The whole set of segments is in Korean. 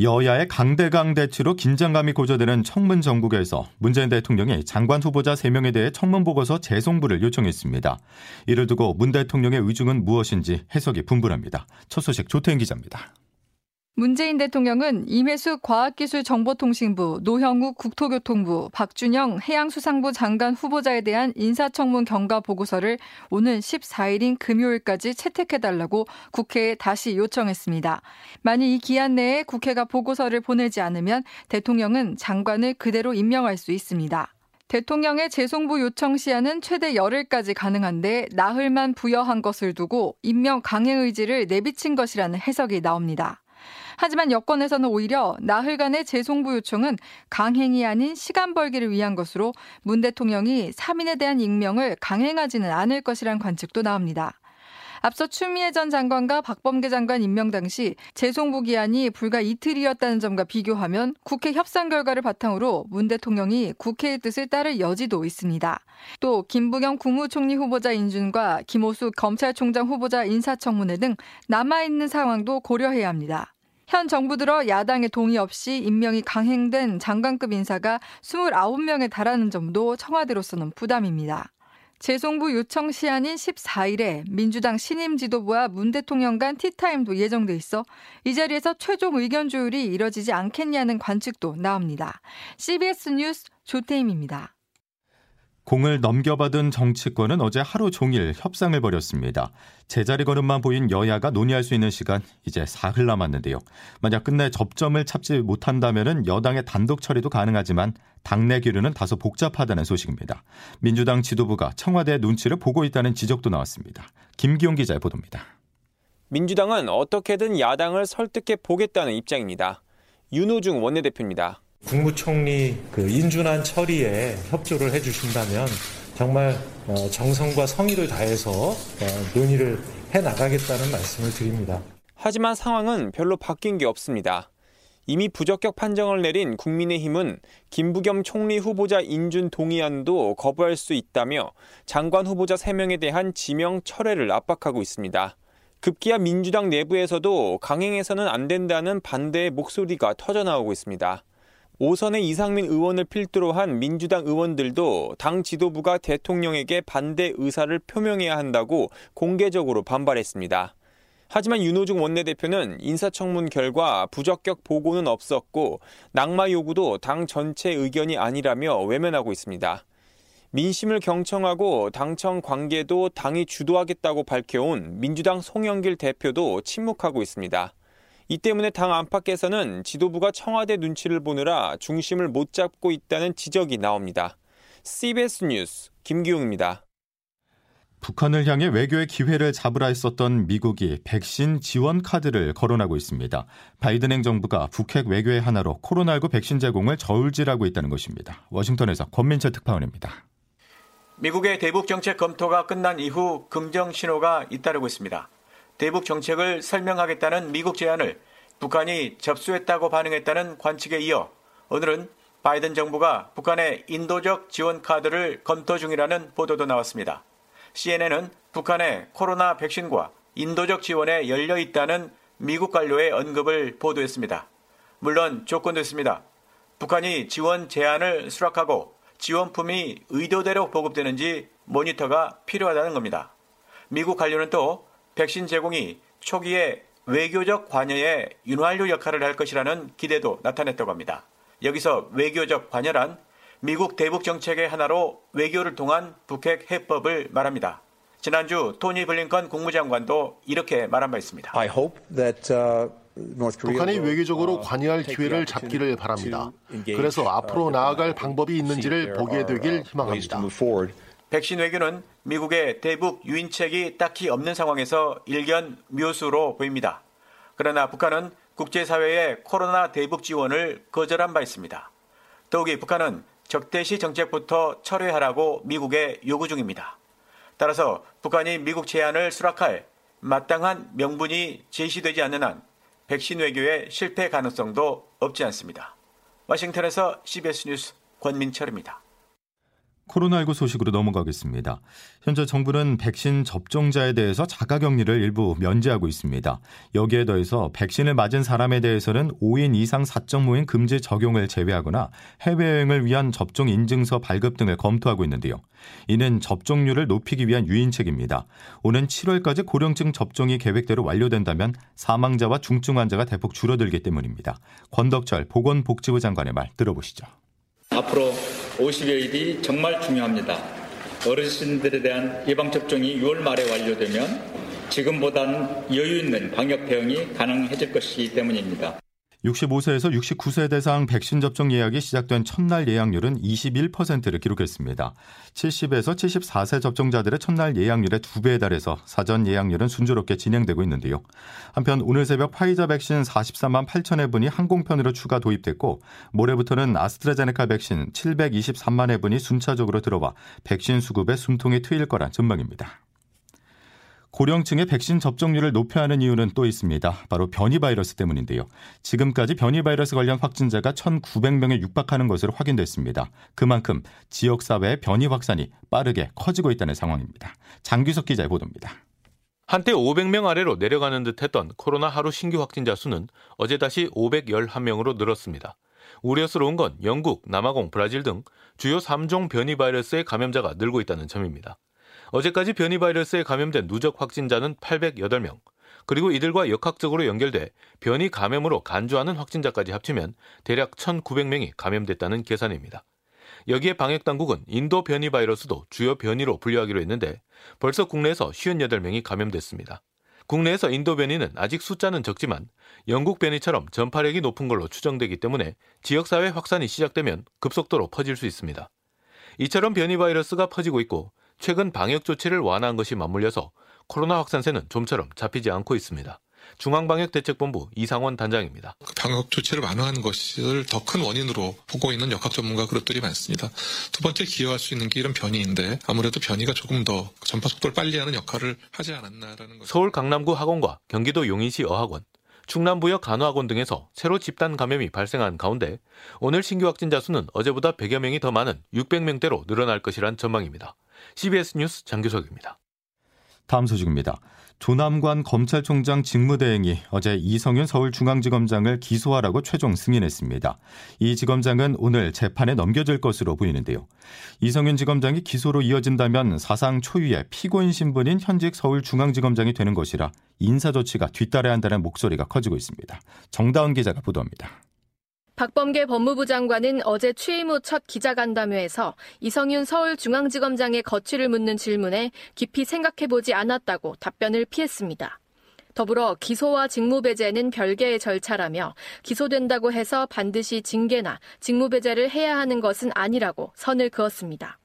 여야의 강대강 대치로 긴장감이 고조되는 청문 정국에서 문재인 대통령이 장관 후보자 3명에 대해 청문 보고서 재송부를 요청했습니다. 이를 두고 문 대통령의 의중은 무엇인지 해석이 분분합니다. 첫 소식 조태인 기자입니다. 문재인 대통령은 임혜숙 과학기술정보통신부, 노형욱 국토교통부, 박준영 해양수산부 장관 후보자에 대한 인사청문 경과 보고서를 오는 14일인 금요일까지 채택해달라고 국회에 다시 요청했습니다. 만일 이 기한 내에 국회가 보고서를 보내지 않으면 대통령은 장관을 그대로 임명할 수 있습니다. 대통령의 재송부 요청 시한은 최대 열흘까지 가능한데 나흘만 부여한 것을 두고 임명 강행 의지를 내비친 것이라는 해석이 나옵니다. 하지만 여권에서는 오히려 나흘간의 재송부 요청은 강행이 아닌 시간 벌기를 위한 것으로 문 대통령이 3인에 대한 임명을 강행하지는 않을 것이란 관측도 나옵니다. 앞서 추미애 전 장관과 박범계 장관 임명 당시 재송부 기한이 불과 이틀이었다는 점과 비교하면 국회 협상 결과를 바탕으로 문 대통령이 국회의 뜻을 따를 여지도 있습니다. 또 김부겸 국무총리 후보자 인준과 김호수 검찰총장 후보자 인사청문회 등 남아있는 상황도 고려해야 합니다. 현 정부 들어 야당의 동의 없이 임명이 강행된 장관급 인사가 29명에 달하는 점도 청와대로서는 부담입니다. 재송부 요청 시한인 14일에 민주당 신임 지도부와 문 대통령 간 티타임도 예정돼 있어 이 자리에서 최종 의견 조율이 이뤄지지 않겠냐는 관측도 나옵니다. CBS 뉴스 조태임입니다. 공을 넘겨받은 정치권은 어제 하루 종일 협상을 벌였습니다. 제자리 걸음만 보인 여야가 논의할 수 있는 시간 이제 사흘 남았는데요. 만약 끝내 접점을 찾지 못한다면 여당의 단독 처리도 가능하지만 당내 기류는 다소 복잡하다는 소식입니다. 민주당 지도부가 청와대 눈치를 보고 있다는 지적도 나왔습니다. 김기용 기자의 보도입니다. 민주당은 어떻게든 야당을 설득해 보겠다는 입장입니다. 윤호중 원내대표입니다. 국무총리 그 인준안 처리에 협조를 해주신다면 정말 어, 정성과 성의를 다해서 어, 논의를 해 나가겠다는 말씀을 드립니다. 하지만 상황은 별로 바뀐 게 없습니다. 이미 부적격 판정을 내린 국민의힘은 김부겸 총리 후보자 인준 동의안도 거부할 수 있다며 장관 후보자 3명에 대한 지명 철회를 압박하고 있습니다. 급기야 민주당 내부에서도 강행해서는 안 된다는 반대의 목소리가 터져나오고 있습니다. 오선의 이상민 의원을 필두로 한 민주당 의원들도 당 지도부가 대통령에게 반대 의사를 표명해야 한다고 공개적으로 반발했습니다. 하지만 윤호중 원내대표는 인사청문 결과 부적격 보고는 없었고 낙마 요구도 당 전체 의견이 아니라며 외면하고 있습니다. 민심을 경청하고 당청 관계도 당이 주도하겠다고 밝혀온 민주당 송영길 대표도 침묵하고 있습니다. 이 때문에 당 안팎에서는 지도부가 청와대 눈치를 보느라 중심을 못 잡고 있다는 지적이 나옵니다. CBS 뉴스 김기웅입니다. 북한을 향해 외교의 기회를 잡으라 했었던 미국이 백신 지원 카드를 거론하고 있습니다. 바이든 행정부가 북핵 외교의 하나로 코로나19 백신 제공을 저울질하고 있다는 것입니다. 워싱턴에서 권민철 특파원입니다. 미국의 대북 정책 검토가 끝난 이후 긍정 신호가 잇따르고 있습니다. 대북 정책을 설명하겠다는 미국 제안을 북한이 접수했다고 반응했다는 관측에 이어 오늘은 바이든 정부가 북한의 인도적 지원 카드를 검토 중이라는 보도도 나왔습니다. CNN은 북한의 코로나 백신과 인도적 지원에 열려 있다는 미국 관료의 언급을 보도했습니다. 물론 조건도 있습니다. 북한이 지원 제안을 수락하고 지원품이 의도대로 보급되는지 모니터가 필요하다는 겁니다. 미국 관료는 또 백신 제공이 초기에 외교적 관여에 윤활유 역할을 할 것이라는 기대도 나타냈다고 합니다. 여기서 외교적 관여란 미국 대북 정책의 하나로 외교를 통한 북핵 해법을 말합니다. 지난주 토니 블링컨 국무장관도 이렇게 말한 바 있습니다. Uh, 북한이 외교적으로 uh, 관여할 기회를 잡기를 바랍니다. 그래서 앞으로 uh, 나아갈 방법이 있는지를 보게 되길 희망합니다. 백신 외교는 미국의 대북 유인책이 딱히 없는 상황에서 일견 묘수로 보입니다. 그러나 북한은 국제사회의 코로나 대북 지원을 거절한 바 있습니다. 더욱이 북한은 적대시 정책부터 철회하라고 미국에 요구 중입니다. 따라서 북한이 미국 제안을 수락할 마땅한 명분이 제시되지 않는 한 백신 외교의 실패 가능성도 없지 않습니다. 워싱턴에서 CBS 뉴스 권민철입니다. 코로나19 소식으로 넘어가겠습니다. 현재 정부는 백신 접종자에 대해서 자가 격리를 일부 면제하고 있습니다. 여기에 더해서 백신을 맞은 사람에 대해서는 5인 이상 사적 모임 금지 적용을 제외하거나 해외여행을 위한 접종 인증서 발급 등을 검토하고 있는데요. 이는 접종률을 높이기 위한 유인책입니다. 오는 7월까지 고령층 접종이 계획대로 완료된다면 사망자와 중증 환자가 대폭 줄어들기 때문입니다. 권덕철 보건복지부 장관의 말 들어보시죠. 앞으로 50여일이 정말 중요합니다. 어르신들에 대한 예방접종이 6월 말에 완료되면 지금보다는 여유 있는 방역 대응이 가능해질 것이기 때문입니다. 65세에서 69세 대상 백신 접종 예약이 시작된 첫날 예약률은 21%를 기록했습니다. 70에서 74세 접종자들의 첫날 예약률의 2배에 달해서 사전 예약률은 순조롭게 진행되고 있는데요. 한편 오늘 새벽 파이자 백신 43만 8천 회 분이 항공편으로 추가 도입됐고 모레부터는 아스트라제네카 백신 723만 회 분이 순차적으로 들어와 백신 수급에 숨통이 트일 거란 전망입니다. 고령층의 백신 접종률을 높여야 하는 이유는 또 있습니다. 바로 변이 바이러스 때문인데요. 지금까지 변이 바이러스 관련 확진자가 1,900명에 육박하는 것으로 확인됐습니다. 그만큼 지역사회의 변이 확산이 빠르게 커지고 있다는 상황입니다. 장규석 기자의 보도입니다. 한때 500명 아래로 내려가는 듯 했던 코로나 하루 신규 확진자 수는 어제 다시 511명으로 늘었습니다. 우려스러운 건 영국, 남아공, 브라질 등 주요 3종 변이 바이러스의 감염자가 늘고 있다는 점입니다. 어제까지 변이 바이러스에 감염된 누적 확진자는 808명, 그리고 이들과 역학적으로 연결돼 변이 감염으로 간주하는 확진자까지 합치면 대략 1,900명이 감염됐다는 계산입니다. 여기에 방역당국은 인도 변이 바이러스도 주요 변이로 분류하기로 했는데 벌써 국내에서 58명이 감염됐습니다. 국내에서 인도 변이는 아직 숫자는 적지만 영국 변이처럼 전파력이 높은 걸로 추정되기 때문에 지역사회 확산이 시작되면 급속도로 퍼질 수 있습니다. 이처럼 변이 바이러스가 퍼지고 있고 최근 방역 조치를 완화한 것이 맞물려서 코로나 확산세는 좀처럼 잡히지 않고 있습니다. 중앙방역대책본부 이상원 단장입니다. 그 방역 조치를 완화한 것을 더 큰 원인으로 보고 있는 역학 전문가 그룹들이 많습니다. 두 번째 기여할 수 있는 게 이런 변이인데 아무래도 변이가 조금 더 전파 속도를 빨리 하는 역할을 하지 않았나라는 것. 서울 강남구 학원과 경기도 용인시 어학원, 충남부역 간호학원 등에서 새로 집단 감염이 발생한 가운데 오늘 신규 확진자 수는 어제보다 100여 명이 더 많은 600명대로 늘어날 것이란 전망입니다. CBS 뉴스 장규석입니다. 다음 소식입니다. 조남관 검찰총장 직무대행이 어제 이성윤 서울중앙지검장을 기소하라고 최종 승인했습니다. 이 지검장은 오늘 재판에 넘겨질 것으로 보이는데요. 이성윤 지검장이 기소로 이어진다면 사상 초유의 피고인 신분인 현직 서울중앙지검장이 되는 것이라 인사조치가 뒤따라야 한다는 목소리가 커지고 있습니다. 정다운 기자가 보도합니다. 박범계 법무부 장관은 어제 취임 후 첫 기자간담회에서 이성윤 서울중앙지검장의 거취를 묻는 질문에 깊이 생각해보지 않았다고 답변을 피했습니다. 더불어 기소와 직무배제는 별개의 절차라며 기소된다고 해서 반드시 징계나 직무배제를 해야 하는 것은 아니라고 선을 그었습니다.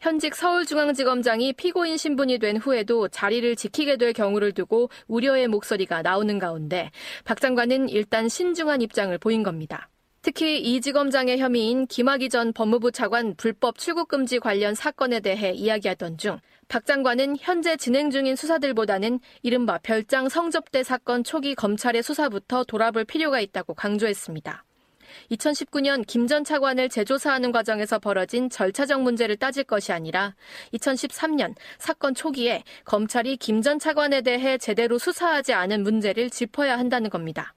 현직 서울중앙지검장이 피고인 신분이 된 후에도 자리를 지키게 될 경우를 두고 우려의 목소리가 나오는 가운데 박 장관은 일단 신중한 입장을 보인 겁니다. 특히 이 지검장의 혐의인 김학의 전 법무부 차관 불법 출국 금지 관련 사건에 대해 이야기하던 중 박 장관은 현재 진행 중인 수사들보다는 이른바 별장 성접대 사건 초기 검찰의 수사부터 돌아볼 필요가 있다고 강조했습니다. 2019년 김 전 차관을 재조사하는 과정에서 벌어진 절차적 문제를 따질 것이 아니라 2013년 사건 초기에 검찰이 김 전 차관에 대해 제대로 수사하지 않은 문제를 짚어야 한다는 겁니다.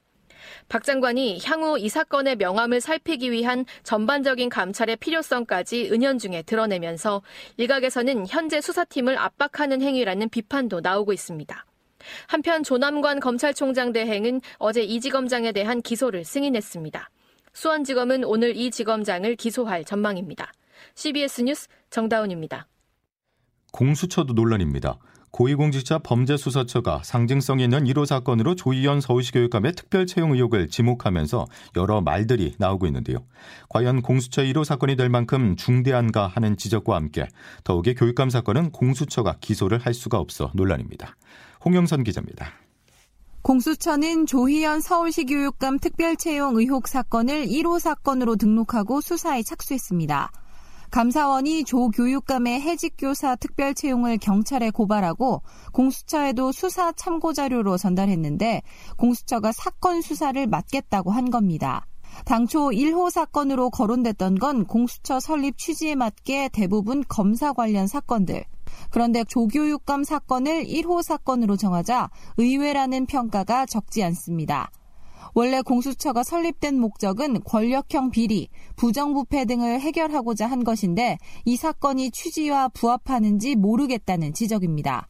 박 장관이 향후 이 사건의 명암을 살피기 위한 전반적인 감찰의 필요성까지 은연중에 드러내면서 일각에서는 현재 수사팀을 압박하는 행위라는 비판도 나오고 있습니다. 한편 조남관 검찰총장 대행은 어제 이 지검장에 대한 기소를 승인했습니다. 수원지검은 오늘 이 지검장을 기소할 전망입니다. CBS 뉴스 정다운입니다. 공수처도 논란입니다. 고위공직자 범죄수사처가 상징성 있는 1호 사건으로 조희연 서울시 교육감의 특별 채용 의혹을 지목하면서 여러 말들이 나오고 있는데요. 과연 공수처 1호 사건이 될 만큼 중대한가 하는 지적과 함께 더욱이 교육감 사건은 공수처가 기소를 할 수가 없어 논란입니다. 홍영선 기자입니다. 공수처는 조희연 서울시 교육감 특별 채용 의혹 사건을 1호 사건으로 등록하고 수사에 착수했습니다. 감사원이 조 교육감의 해직교사 특별 채용을 경찰에 고발하고 공수처에도 수사 참고 자료로 전달했는데 공수처가 사건 수사를 맡겠다고 한 겁니다. 당초 1호 사건으로 거론됐던 건 공수처 설립 취지에 맞게 대부분 검사 관련 사건들. 그런데 조교육감 사건을 1호 사건으로 정하자 의외라는 평가가 적지 않습니다. 원래 공수처가 설립된 목적은 권력형 비리, 부정부패 등을 해결하고자 한 것인데 이 사건이 취지와 부합하는지 모르겠다는 지적입니다.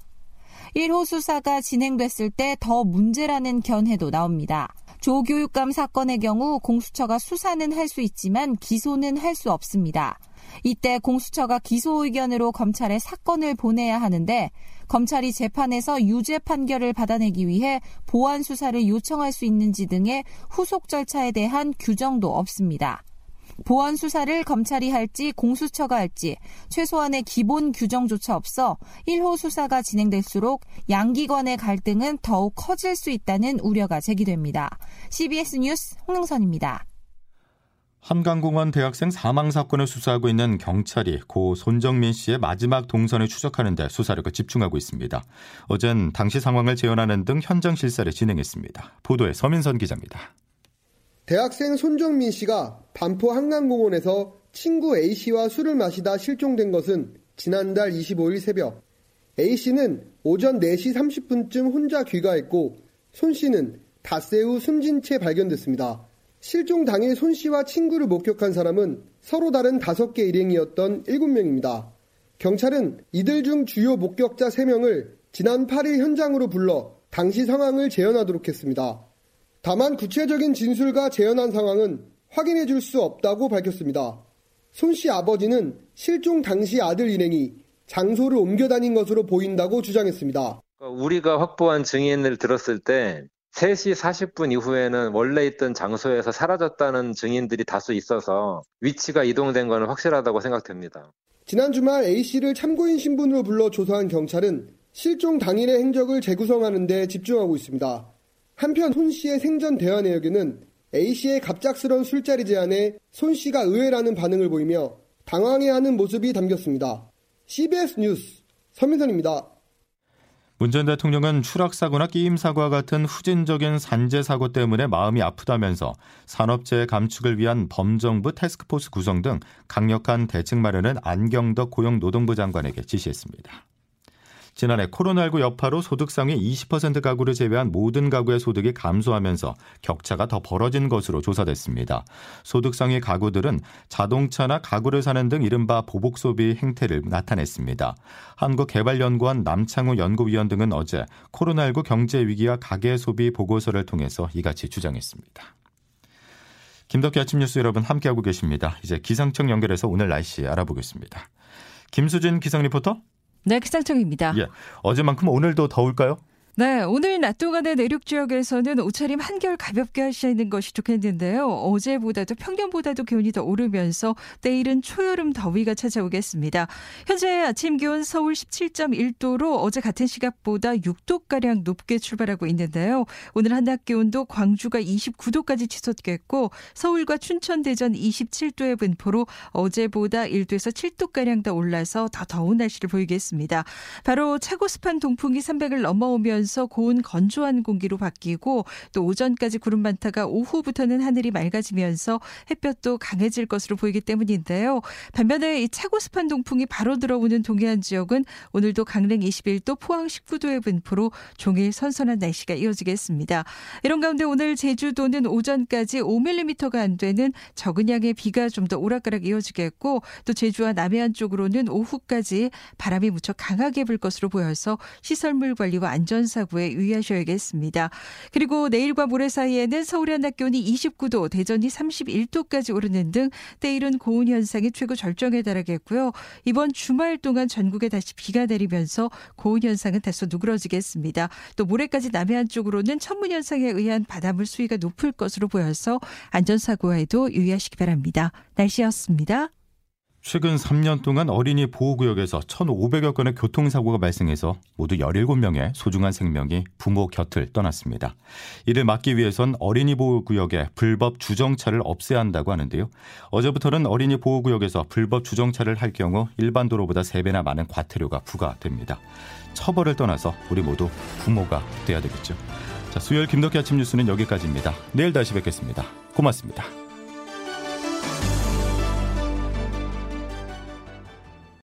1호 수사가 진행됐을 때 더 문제라는 견해도 나옵니다. 조 교육감 사건의 경우 공수처가 수사는 할 수 있지만 기소는 할 수 없습니다. 이때 공수처가 기소 의견으로 검찰에 사건을 보내야 하는데 검찰이 재판에서 유죄 판결을 받아내기 위해 보완 수사를 요청할 수 있는지 등의 후속 절차에 대한 규정도 없습니다. 보완 수사를 검찰이 할지 공수처가 할지 최소한의 기본 규정조차 없어 1호 수사가 진행될수록 양기관의 갈등은 더욱 커질 수 있다는 우려가 제기됩니다. CBS 뉴스 홍영선입니다. 한강공원 대학생 사망 사건을 수사하고 있는 경찰이 고 손정민 씨의 마지막 동선을 추적하는 데 수사력을 집중하고 있습니다. 어젠 당시 상황을 재현하는 등 현장 실사를 진행했습니다. 보도에 서민선 기자입니다. 대학생 손정민 씨가 반포 한강공원에서 친구 A씨와 술을 마시다 실종된 것은 지난달 25일 새벽. A씨는 오전 4시 30분쯤 혼자 귀가했고 손 씨는 닷새 후 숨진 채 발견됐습니다. 실종 당일 손 씨와 친구를 목격한 사람은 서로 다른 다섯 개 일행이었던 7명입니다. 경찰은 이들 중 주요 목격자 3명을 지난 8일 현장으로 불러 당시 상황을 재현하도록 했습니다. 다만 구체적인 진술과 재현한 상황은 확인해 줄 수 없다고 밝혔습니다. 손 씨 아버지는 실종 당시 아들 일행이 장소를 옮겨 다닌 것으로 보인다고 주장했습니다. 우리가 확보한 증인을 들었을 때 3시 40분 이후에는 원래 있던 장소에서 사라졌다는 증인들이 다수 있어서 위치가 이동된 것은 확실하다고 생각됩니다. 지난 주말 A씨를 참고인 신분으로 불러 조사한 경찰은 실종 당일의 행적을 재구성하는 데 집중하고 있습니다. 한편 손 씨의 생전 대화 내역에는 A씨의 갑작스런 술자리 제안에 손 씨가 의외라는 반응을 보이며 당황해하는 모습이 담겼습니다. CBS 뉴스 서민선입니다. 문 전 대통령은 추락사고나 끼임사고와 같은 후진적인 산재사고 때문에 마음이 아프다면서 산업재해 감축을 위한 범정부 태스크포스 구성 등 강력한 대책 마련을 안경덕 고용노동부 장관에게 지시했습니다. 지난해 코로나19 여파로 소득 상위 20% 가구를 제외한 모든 가구의 소득이 감소하면서 격차가 더 벌어진 것으로 조사됐습니다. 소득 상위 가구들은 자동차나 가구를 사는 등 이른바 보복 소비 행태를 나타냈습니다. 한국개발연구원 남창우 연구위원 등은 어제 코로나19 경제 위기와 가계 소비 보고서를 통해서 이같이 주장했습니다. 김덕기 아침 뉴스 여러분 함께하고 계십니다. 이제 기상청 연결해서 오늘 날씨 알아보겠습니다. 김수진 기상 리포터. 네, 기상청입니다. 예. 어제만큼 오늘도 더울까요? 네, 오늘 낮 동안의 내륙 지역에서는 옷차림 한결 가볍게 하시는 것이 좋겠는데요. 어제보다도 평년보다도 기온이 더 오르면서 내일은 초여름 더위가 찾아오겠습니다. 현재 아침 기온 서울 17.1도로 어제 같은 시각보다 6도가량 높게 출발하고 있는데요. 오늘 한낮 기온도 광주가 29도까지 치솟겠고 서울과 춘천, 대전 27도의 분포로 어제보다 1도에서 7도가량 더 올라서 더 더운 날씨를 보이겠습니다. 바로 차고 습한 동풍이 300을 넘어오면 오면서 고온 건조한 공기로 바뀌고 또 오전까지 구름 많다가 오후부터는 하늘이 맑아지면서 햇볕도 강해질 것으로 보이기 때문인데요. 반면에 이 차고 습한 동풍이 바로 들어오는 동해안 지역은 오늘도 강릉 21도, 포항 19도의 분포로 종일 선선한 날씨가 이어지겠습니다. 이런 가운데 오늘 제주도는 오전까지 5mm가 안 되는 적은 양의 비가 좀 더 오락가락 이어지겠고 또 제주와 남해안 쪽으로는 오후까지 바람이 무척 강하게 불 것으로 보여서 시설물 관리와 안전 사고에 유의하셔야겠습니다. 그리고 내일과 모레 사이에는 서울의 한낮 기온이 29도, 대전이 31도까지 오르는 등 때이른 고온 현상이 최고 절정에 달하겠고요. 이번 주말 동안 전국에 다시 비가 내리면서 고온 현상은 다소 누그러지겠습니다. 또 모레까지 남해안 쪽으로는 천문 현상에 의한 바닷물 수위가 높을 것으로 보여서 안전사고에도 유의하시기 바랍니다. 날씨였습니다. 최근 3년 동안 어린이 보호구역에서 1,500여 건의 교통사고가 발생해서 모두 17명의 소중한 생명이 부모 곁을 떠났습니다. 이를 막기 위해선 어린이 보호구역에 불법 주정차를 없애야 한다고 하는데요. 어제부터는 어린이 보호구역에서 불법 주정차를 할 경우 일반 도로보다 3배나 많은 과태료가 부과됩니다. 처벌을 떠나서 우리 모두 부모가 돼야 되겠죠. 자, 수요일 김덕기 아침 뉴스는 여기까지입니다. 내일 다시 뵙겠습니다. 고맙습니다.